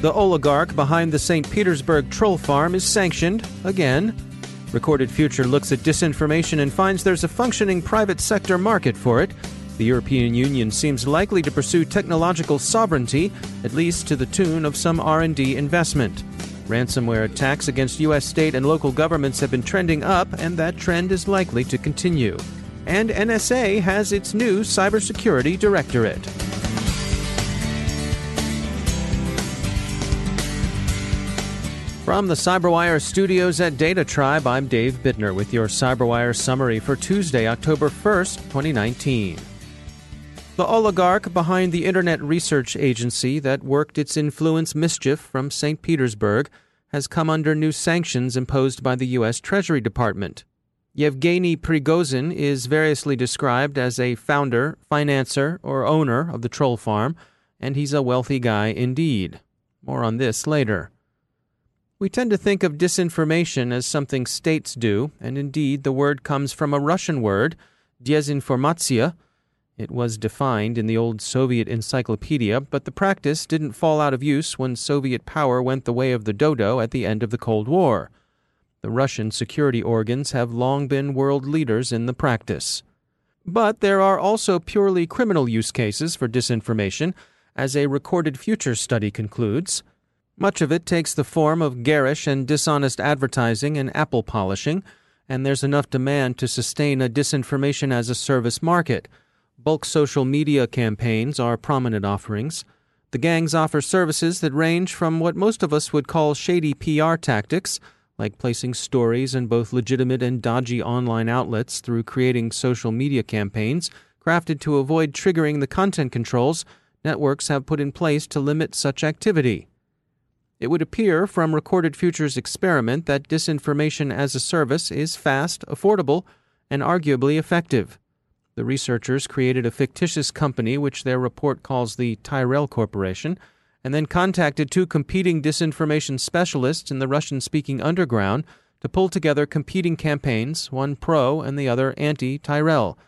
The oligarch behind the St. Petersburg troll farm is sanctioned again. Recorded Future looks at disinformation and finds there's a functioning private sector market for it. The European Union seems likely to pursue technological sovereignty, at least to the tune of some R&D investment. Ransomware attacks against US state and local governments have been trending up, and that trend is likely to continue. And NSA has its new cybersecurity directorate. From the CyberWire studios at Data Tribe, I'm Dave Bittner with your CyberWire summary for Tuesday, October 1st, 2019. The oligarch behind the Internet Research Agency that worked its influence mischief from St. Petersburg has come under new sanctions imposed by the U.S. Treasury Department. Yevgeny Prigozhin is variously described as a founder, financer, or owner of the troll farm, and he's a wealthy guy indeed. More on this later. We tend to think of disinformation as something states do, and indeed the word comes from a Russian word, desinformatsia. It was defined in the old Soviet encyclopedia, but the practice didn't fall out of use when Soviet power went the way of the dodo at the end of the Cold War. The Russian security organs have long been world leaders in the practice. But there are also purely criminal use cases for disinformation, as a Recorded Future study concludes. Much of it takes the form of garish and dishonest advertising and apple polishing, and there's enough demand to sustain a disinformation as a service market. Bulk social media campaigns are prominent offerings. The gangs offer services that range from what most of us would call shady PR tactics, like placing stories in both legitimate and dodgy online outlets through creating social media campaigns crafted to avoid triggering the content controls networks have put in place to limit such activity. It would appear from Recorded Future's experiment that disinformation as a service is fast, affordable, and arguably effective. The researchers created a fictitious company which their report calls the Tyrell Corporation, and then contacted two competing disinformation specialists in the Russian speaking underground to pull together competing campaigns, one pro and the other anti Tyrell.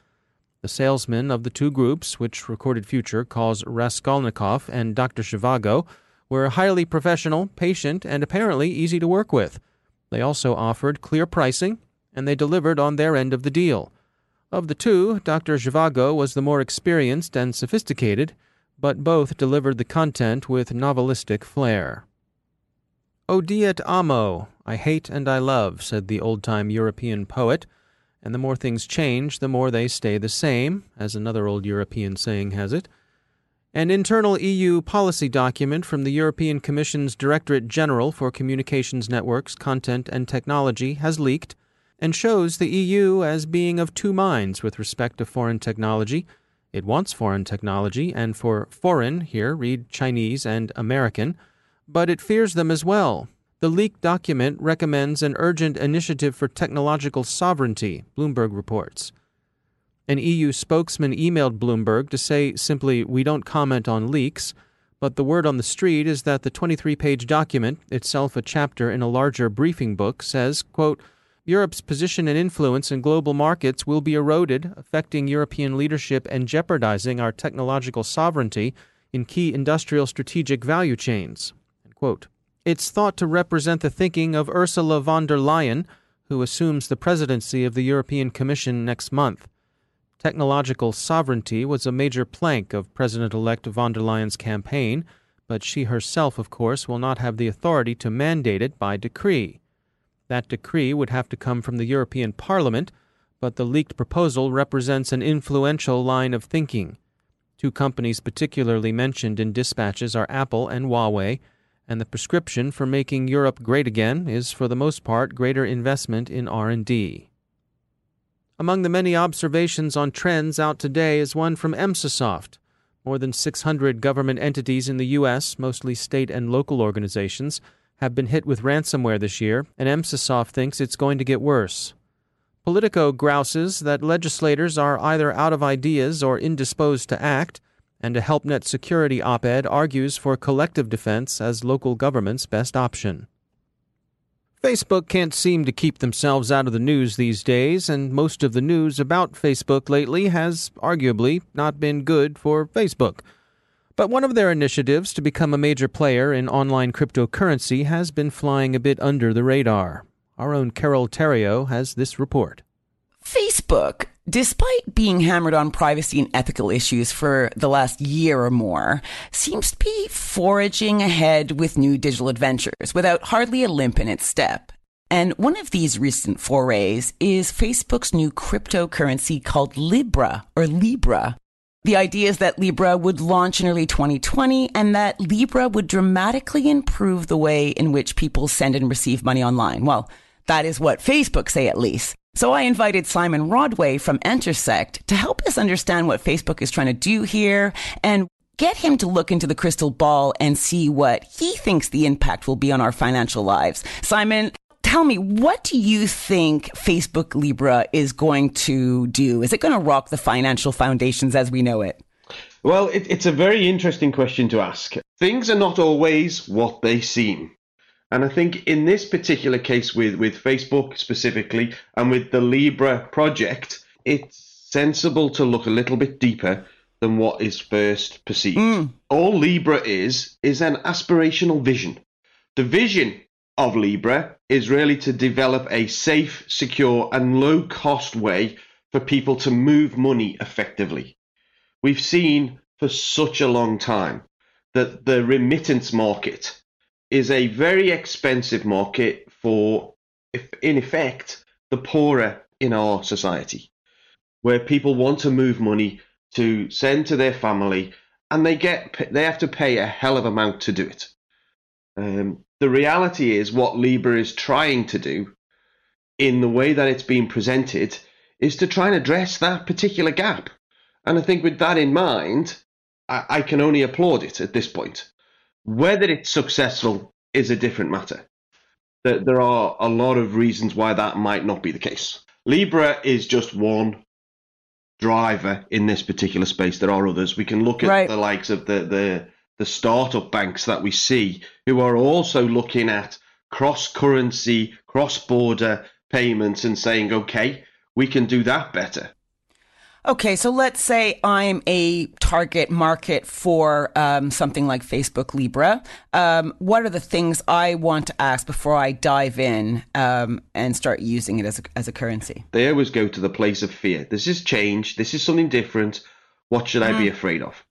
The salesmen of the two groups, which Recorded Future calls Raskolnikov and Dr. Zhivago, were highly professional, patient, and apparently easy to work with. They also offered clear pricing, and they delivered on their end of the deal. Of the two, Dr. Zhivago was the more experienced and sophisticated, but both delivered the content with novelistic flair. Odi et amo, I hate and I love, said the old time European poet, and the more things change, the more they stay the same, as another old European saying has it. An internal EU policy document from the European Commission's Directorate General for Communications Networks, Content and Technology has leaked and shows the EU as being of two minds with respect to foreign technology. It wants foreign technology, and for foreign, here read Chinese and American, but it fears them as well. The leaked document recommends an urgent initiative for technological sovereignty, Bloomberg reports. An EU spokesman emailed Bloomberg to say simply, We don't comment on leaks, but the word on the street is that the 23 page document, itself a chapter in a larger briefing book, says, quote, Europe's position and influence in global markets will be eroded, affecting European leadership and jeopardizing our technological sovereignty in key industrial strategic value chains. It's thought to represent the thinking of Ursula von der Leyen, who assumes the presidency of the European Commission next month. Technological sovereignty was a major plank of President elect von der Leyen's campaign, but she herself, of course, will not have the authority to mandate it by decree. That decree would have to come from the European Parliament, but the leaked proposal represents an influential line of thinking. Two companies particularly mentioned in dispatches are Apple and Huawei, and the prescription for making Europe great again is for the most part greater investment in R&D. Among the many observations on trends out today is one from Emsisoft. More than 600 government entities in the U.S., mostly state and local organizations, have been hit with ransomware this year, and Emsisoft thinks it's going to get worse. Politico grouses that legislators are either out of ideas or indisposed to act, and a HelpNet security op ed argues for collective defense as local government's best option. Facebook can't seem to keep themselves out of the news these days, and most of the news about Facebook lately has arguably not been good for Facebook. But one of their initiatives to become a major player in online cryptocurrency has been flying a bit under the radar. Our own Carole Theriault has this report. Facebook, despite being hammered on privacy and ethical issues for the last year or more, seems to be foraging ahead with new digital adventures without hardly a limp in its step. And one of these recent forays is Facebook's new cryptocurrency called Libra or Libra. The idea is that Libra would launch in early 2020 and that Libra would dramatically improve the way in which people send and receive money online. Well, that is what Facebook say at least. So I invited Simon Rodway from Entersekt to help us understand what Facebook is trying to do here and get him to look into the crystal ball and see what he thinks the impact will be on our financial lives. Simon, tell me, what do you think Facebook Libra is going to do? Is it going to rock the financial foundations as we know it? Well, it, it's a very interesting question to ask. Things are not always what they seem. And I think in this particular case with, with Facebook specifically and with the Libra project, it's sensible to look a little bit deeper than what is first perceived. Mm. All Libra is, is an aspirational vision. The vision of Libra is really to develop a safe, secure, and low cost way for people to move money effectively. We've seen for such a long time that the remittance market is a very expensive market for, if in effect, the poorer in our society, where people want to move money to send to their family, and they get they have to pay a hell of amount to do it. Um, the reality is, what Libra is trying to do, in the way that it's being presented, is to try and address that particular gap. And I think with that in mind, I, I can only applaud it at this point. Whether it's successful is a different matter. That There are a lot of reasons why that might not be the case. Libra is just one driver in this particular space. There are others. We can look at right. the likes of the, the the startup banks that we see who are also looking at cross currency, cross border payments and saying, okay, we can do that better. Okay, so let's say I'm a target market for um, something like Facebook Libra. Um, what are the things I want to ask before I dive in um, and start using it as a, as a currency? They always go to the place of fear. This is change. This is something different. What should mm. I be mm. afraid of?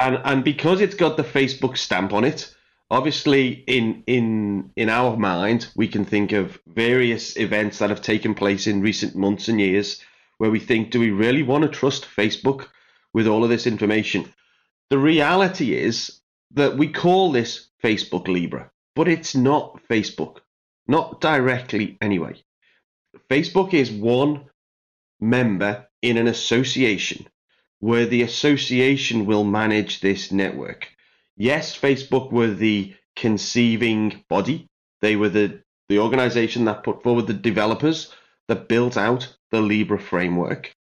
And and because it's got the Facebook stamp on it, obviously in in in our mind we can think of various events that have taken place in recent months and years where we think, do we really want to trust Facebook with all of this information? The reality is that we call this Facebook Libra, but it's not Facebook, not directly anyway. Facebook is one member in an association where the association will manage this network. Yes, Facebook were the conceiving body. They were the, the organization that put forward the developers that built out the Libra framework.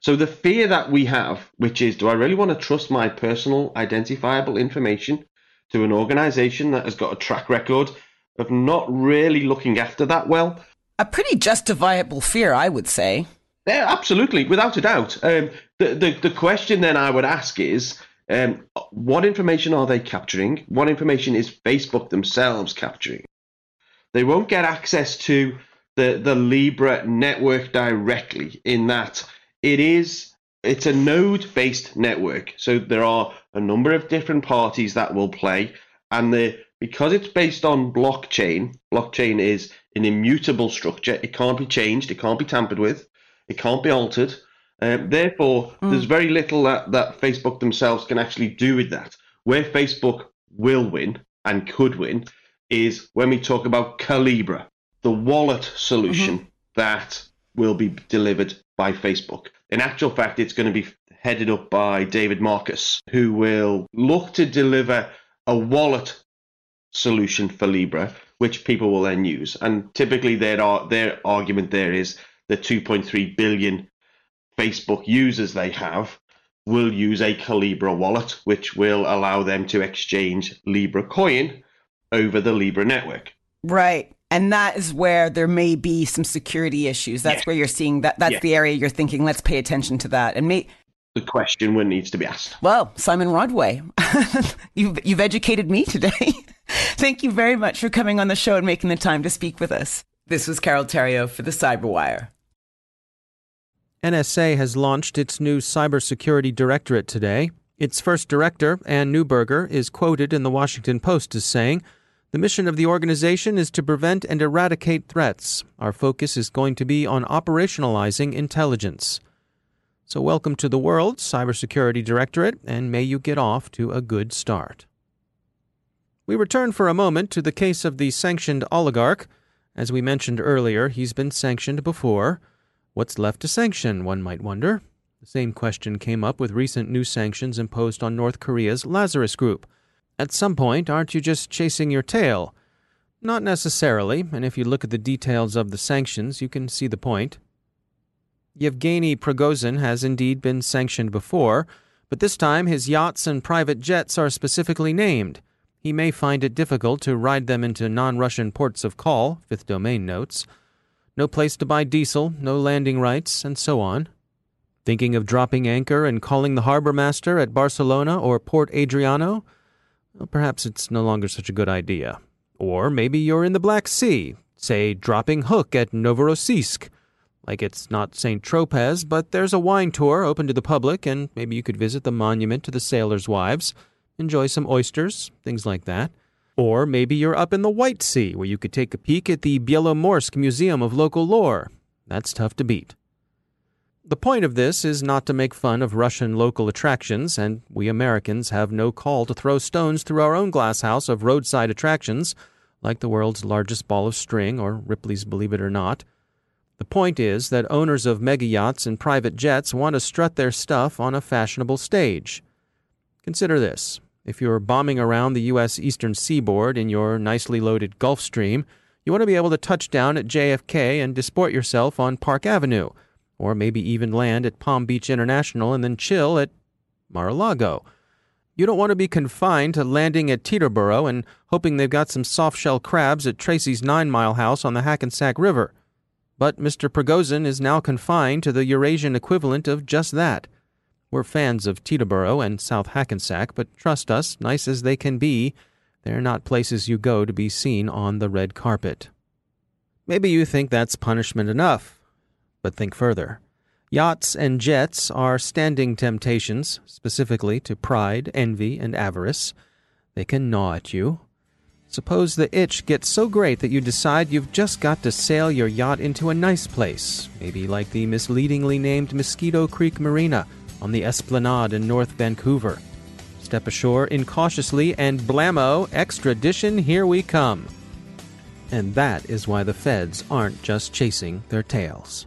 So the fear that we have, which is, do I really want to trust my personal identifiable information to an organization that has got a track record of not really looking after that well? A pretty justifiable fear, I would say. Yeah, absolutely, without a doubt. Um, the, the the question then I would ask is, um, what information are they capturing? What information is Facebook themselves capturing? They won't get access to the the Libra network directly in that it is it's a node based network. So there are a number of different parties that will play and the because it's based on blockchain, blockchain is an immutable structure. It can't be changed, it can't be tampered with. It can't be altered. Um, therefore, mm. there's very little that, that Facebook themselves can actually do with that. Where Facebook will win and could win is when we talk about Calibra, the wallet solution mm-hmm. that will be delivered by Facebook. In actual fact, it's going to be headed up by David Marcus, who will look to deliver a wallet solution for Libra, which people will then use. And typically, their their argument there is the 2.3 billion Facebook users they have will use a Calibra wallet, which will allow them to exchange Libra coin over the Libra network. Right. And that is where there may be some security issues. That's yeah. where you're seeing that. That's yeah. the area you're thinking. Let's pay attention to that. And may, the question when needs to be asked. Well, Simon Rodway, you've, you've educated me today. Thank you very much for coming on the show and making the time to speak with us. This was Carole Theriault for the Cyberwire. NSA has launched its new cybersecurity directorate today. Its first director, Anne Neuberger, is quoted in the Washington Post as saying, The mission of the organization is to prevent and eradicate threats. Our focus is going to be on operationalizing intelligence. So, welcome to the world, Cybersecurity Directorate, and may you get off to a good start. We return for a moment to the case of the sanctioned oligarch. As we mentioned earlier, he's been sanctioned before. What's left to sanction, one might wonder? The same question came up with recent new sanctions imposed on North Korea's Lazarus Group. At some point, aren't you just chasing your tail? Not necessarily, and if you look at the details of the sanctions, you can see the point. Yevgeny Prigozhin has indeed been sanctioned before, but this time his yachts and private jets are specifically named. He may find it difficult to ride them into non Russian ports of call, Fifth Domain notes. No place to buy diesel, no landing rights, and so on. Thinking of dropping anchor and calling the harbor master at Barcelona or Port Adriano? Well, perhaps it's no longer such a good idea. Or maybe you're in the Black Sea, say dropping hook at Novorossiysk like it's not St. Tropez, but there's a wine tour open to the public, and maybe you could visit the monument to the sailors' wives, enjoy some oysters, things like that. Or maybe you're up in the White Sea, where you could take a peek at the Belomorsk Museum of Local Lore. That's tough to beat. The point of this is not to make fun of Russian local attractions, and we Americans have no call to throw stones through our own glasshouse of roadside attractions, like the world's largest ball of string or Ripley's Believe It or Not. The point is that owners of mega yachts and private jets want to strut their stuff on a fashionable stage. Consider this if you're bombing around the U.S. eastern seaboard in your nicely loaded Gulfstream, you want to be able to touch down at JFK and disport yourself on Park Avenue, or maybe even land at Palm Beach International and then chill at Mar a Lago. You don't want to be confined to landing at Teterboro and hoping they've got some soft shell crabs at Tracy's Nine Mile House on the Hackensack River. But Mr. Prigozhin is now confined to the Eurasian equivalent of just that. We're fans of Teterboro and South Hackensack, but trust us, nice as they can be, they're not places you go to be seen on the red carpet. Maybe you think that's punishment enough, but think further. Yachts and jets are standing temptations, specifically to pride, envy, and avarice. They can gnaw at you, Suppose the itch gets so great that you decide you've just got to sail your yacht into a nice place, maybe like the misleadingly named Mosquito Creek Marina on the Esplanade in North Vancouver. Step ashore incautiously and blammo, extradition, here we come. And that is why the feds aren't just chasing their tails.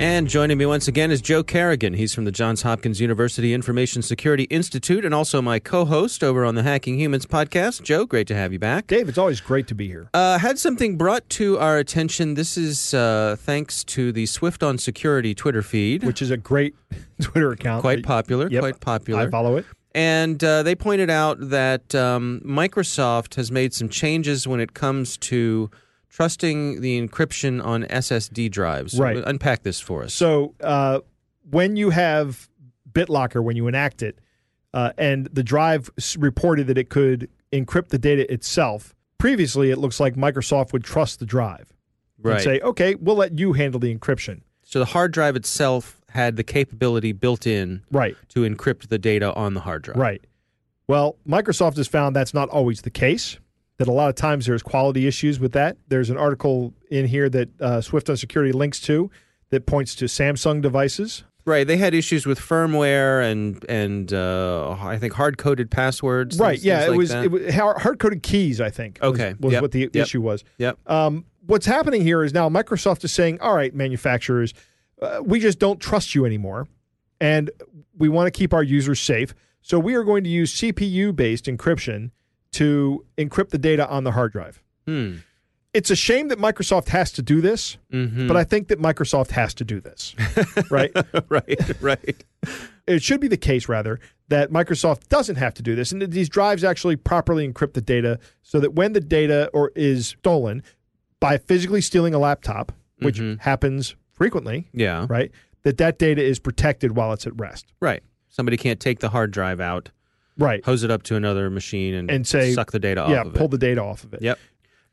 And joining me once again is Joe Carrigan. He's from the Johns Hopkins University Information Security Institute and also my co host over on the Hacking Humans podcast. Joe, great to have you back. Dave, it's always great to be here. Uh, had something brought to our attention. This is uh, thanks to the Swift on Security Twitter feed, Which is a great Twitter account. quite popular. Yep, Quite popular. I follow it. And uh, they pointed out that um, Microsoft has made some changes when it comes to trusting the encryption on SSD drives. Right. Unpack this for us. So uh, when you have BitLocker, when you enact it, uh, and the drive reported that it could encrypt the data itself, previously it looks like Microsoft would trust the drive right. and say, okay, we'll let you handle the encryption. so the hard drive itself had the capability built in Right, to encrypt the data on the hard drive. right. Well, Microsoft has found that's not always the case. That a lot of times there's quality issues with that. There's an article in here that uh, Swift on Security links to that points to Samsung devices Right. They had issues with firmware and and uh, I think hard coded passwords. Right. things- Yeah. things It like was, it was hard coded keys. I think. was- Okay, Was, yep, what the yep. issue was. Yep. Um, what's happening here is now Microsoft is saying, "All right, manufacturers, uh, we just don't trust you anymore, and we want to keep our users safe. So we are going to use CPU based encryption to encrypt the data on the hard drive." Hmm. It's a shame that Microsoft has to do this, Mhm. but I think that Microsoft has to do this. right? right. Right. it should be the case rather that Microsoft doesn't have to do this, and that these drives actually properly encrypt the data so that when the data or is stolen by physically stealing a laptop, which happens frequently, Yeah. right? That that data is protected while it's at rest, Right. Somebody can't take the hard drive out, right? hose it up to another machine, and, And say, suck the data off yeah, of pull it. the data off of it. Yep.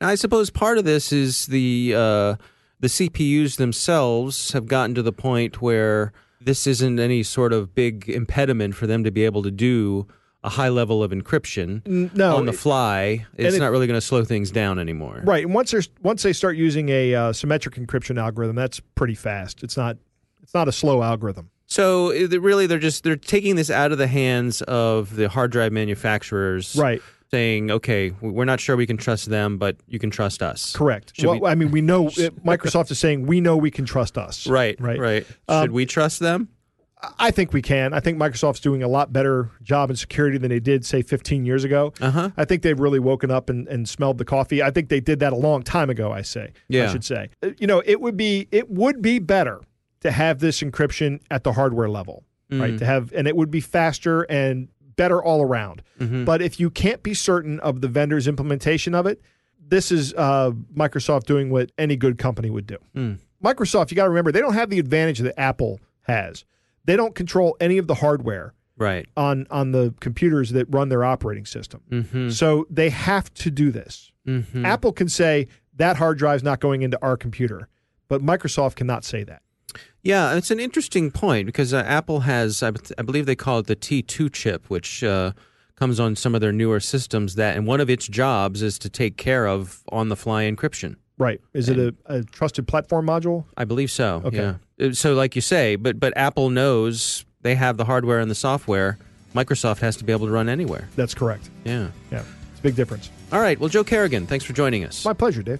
Now, I suppose part of this is the uh, the CPUs themselves have gotten to the point where this isn't any sort of big impediment for them to be able to do a high level of encryption No, on the fly. It's it- not really going to slow things down anymore. right. And once there's once they start using a uh, symmetric encryption algorithm, that's pretty fast. It's not it's not a slow algorithm. So really, they're just they're taking this out of the hands of the hard drive manufacturers, Right. Saying, okay, we're not sure we can trust them, but you can trust us. Correct. Should well, we- I mean, we know it, Microsoft is saying we know we can trust us. Right, Right. right. Should Um, we trust them? I think we can. I think Microsoft's doing a lot better job in security than they did, say, 15 years ago. Uh-huh. I think they've really woken up and, and smelled the coffee. I think they did that a long time ago. I say, Yeah. I should say. Uh, You know, it would be it would be better to have this encryption at the hardware level, Mm. right? To have, and it would be faster and better all around. Mm-hmm. But if you can't be certain of the vendor's implementation of it, this is uh, Microsoft doing what any good company would do. Mm. Microsoft, you got to remember, they don't have the advantage that Apple has. They don't control any of the hardware Right. on on the computers that run their operating system. Mm-hmm. So they have to do this. Mm-hmm. Apple can say that hard drive's not going into our computer, but Microsoft cannot say that. Yeah, it's an interesting point because uh, Apple has, I, I believe they call it the T2 chip, which uh, comes on some of their newer systems. That and one of its jobs is to take care of on-the-fly encryption. Right. Is it a, a trusted platform module? I believe so. Okay. Yeah. Uh, So, like you say, but but Apple knows they have the hardware and the software Microsoft has to be able to run anywhere. That's correct. Yeah. Yeah, it's a big difference. All right. Well, Joe Carrigan, thanks for joining us. My pleasure, Dave.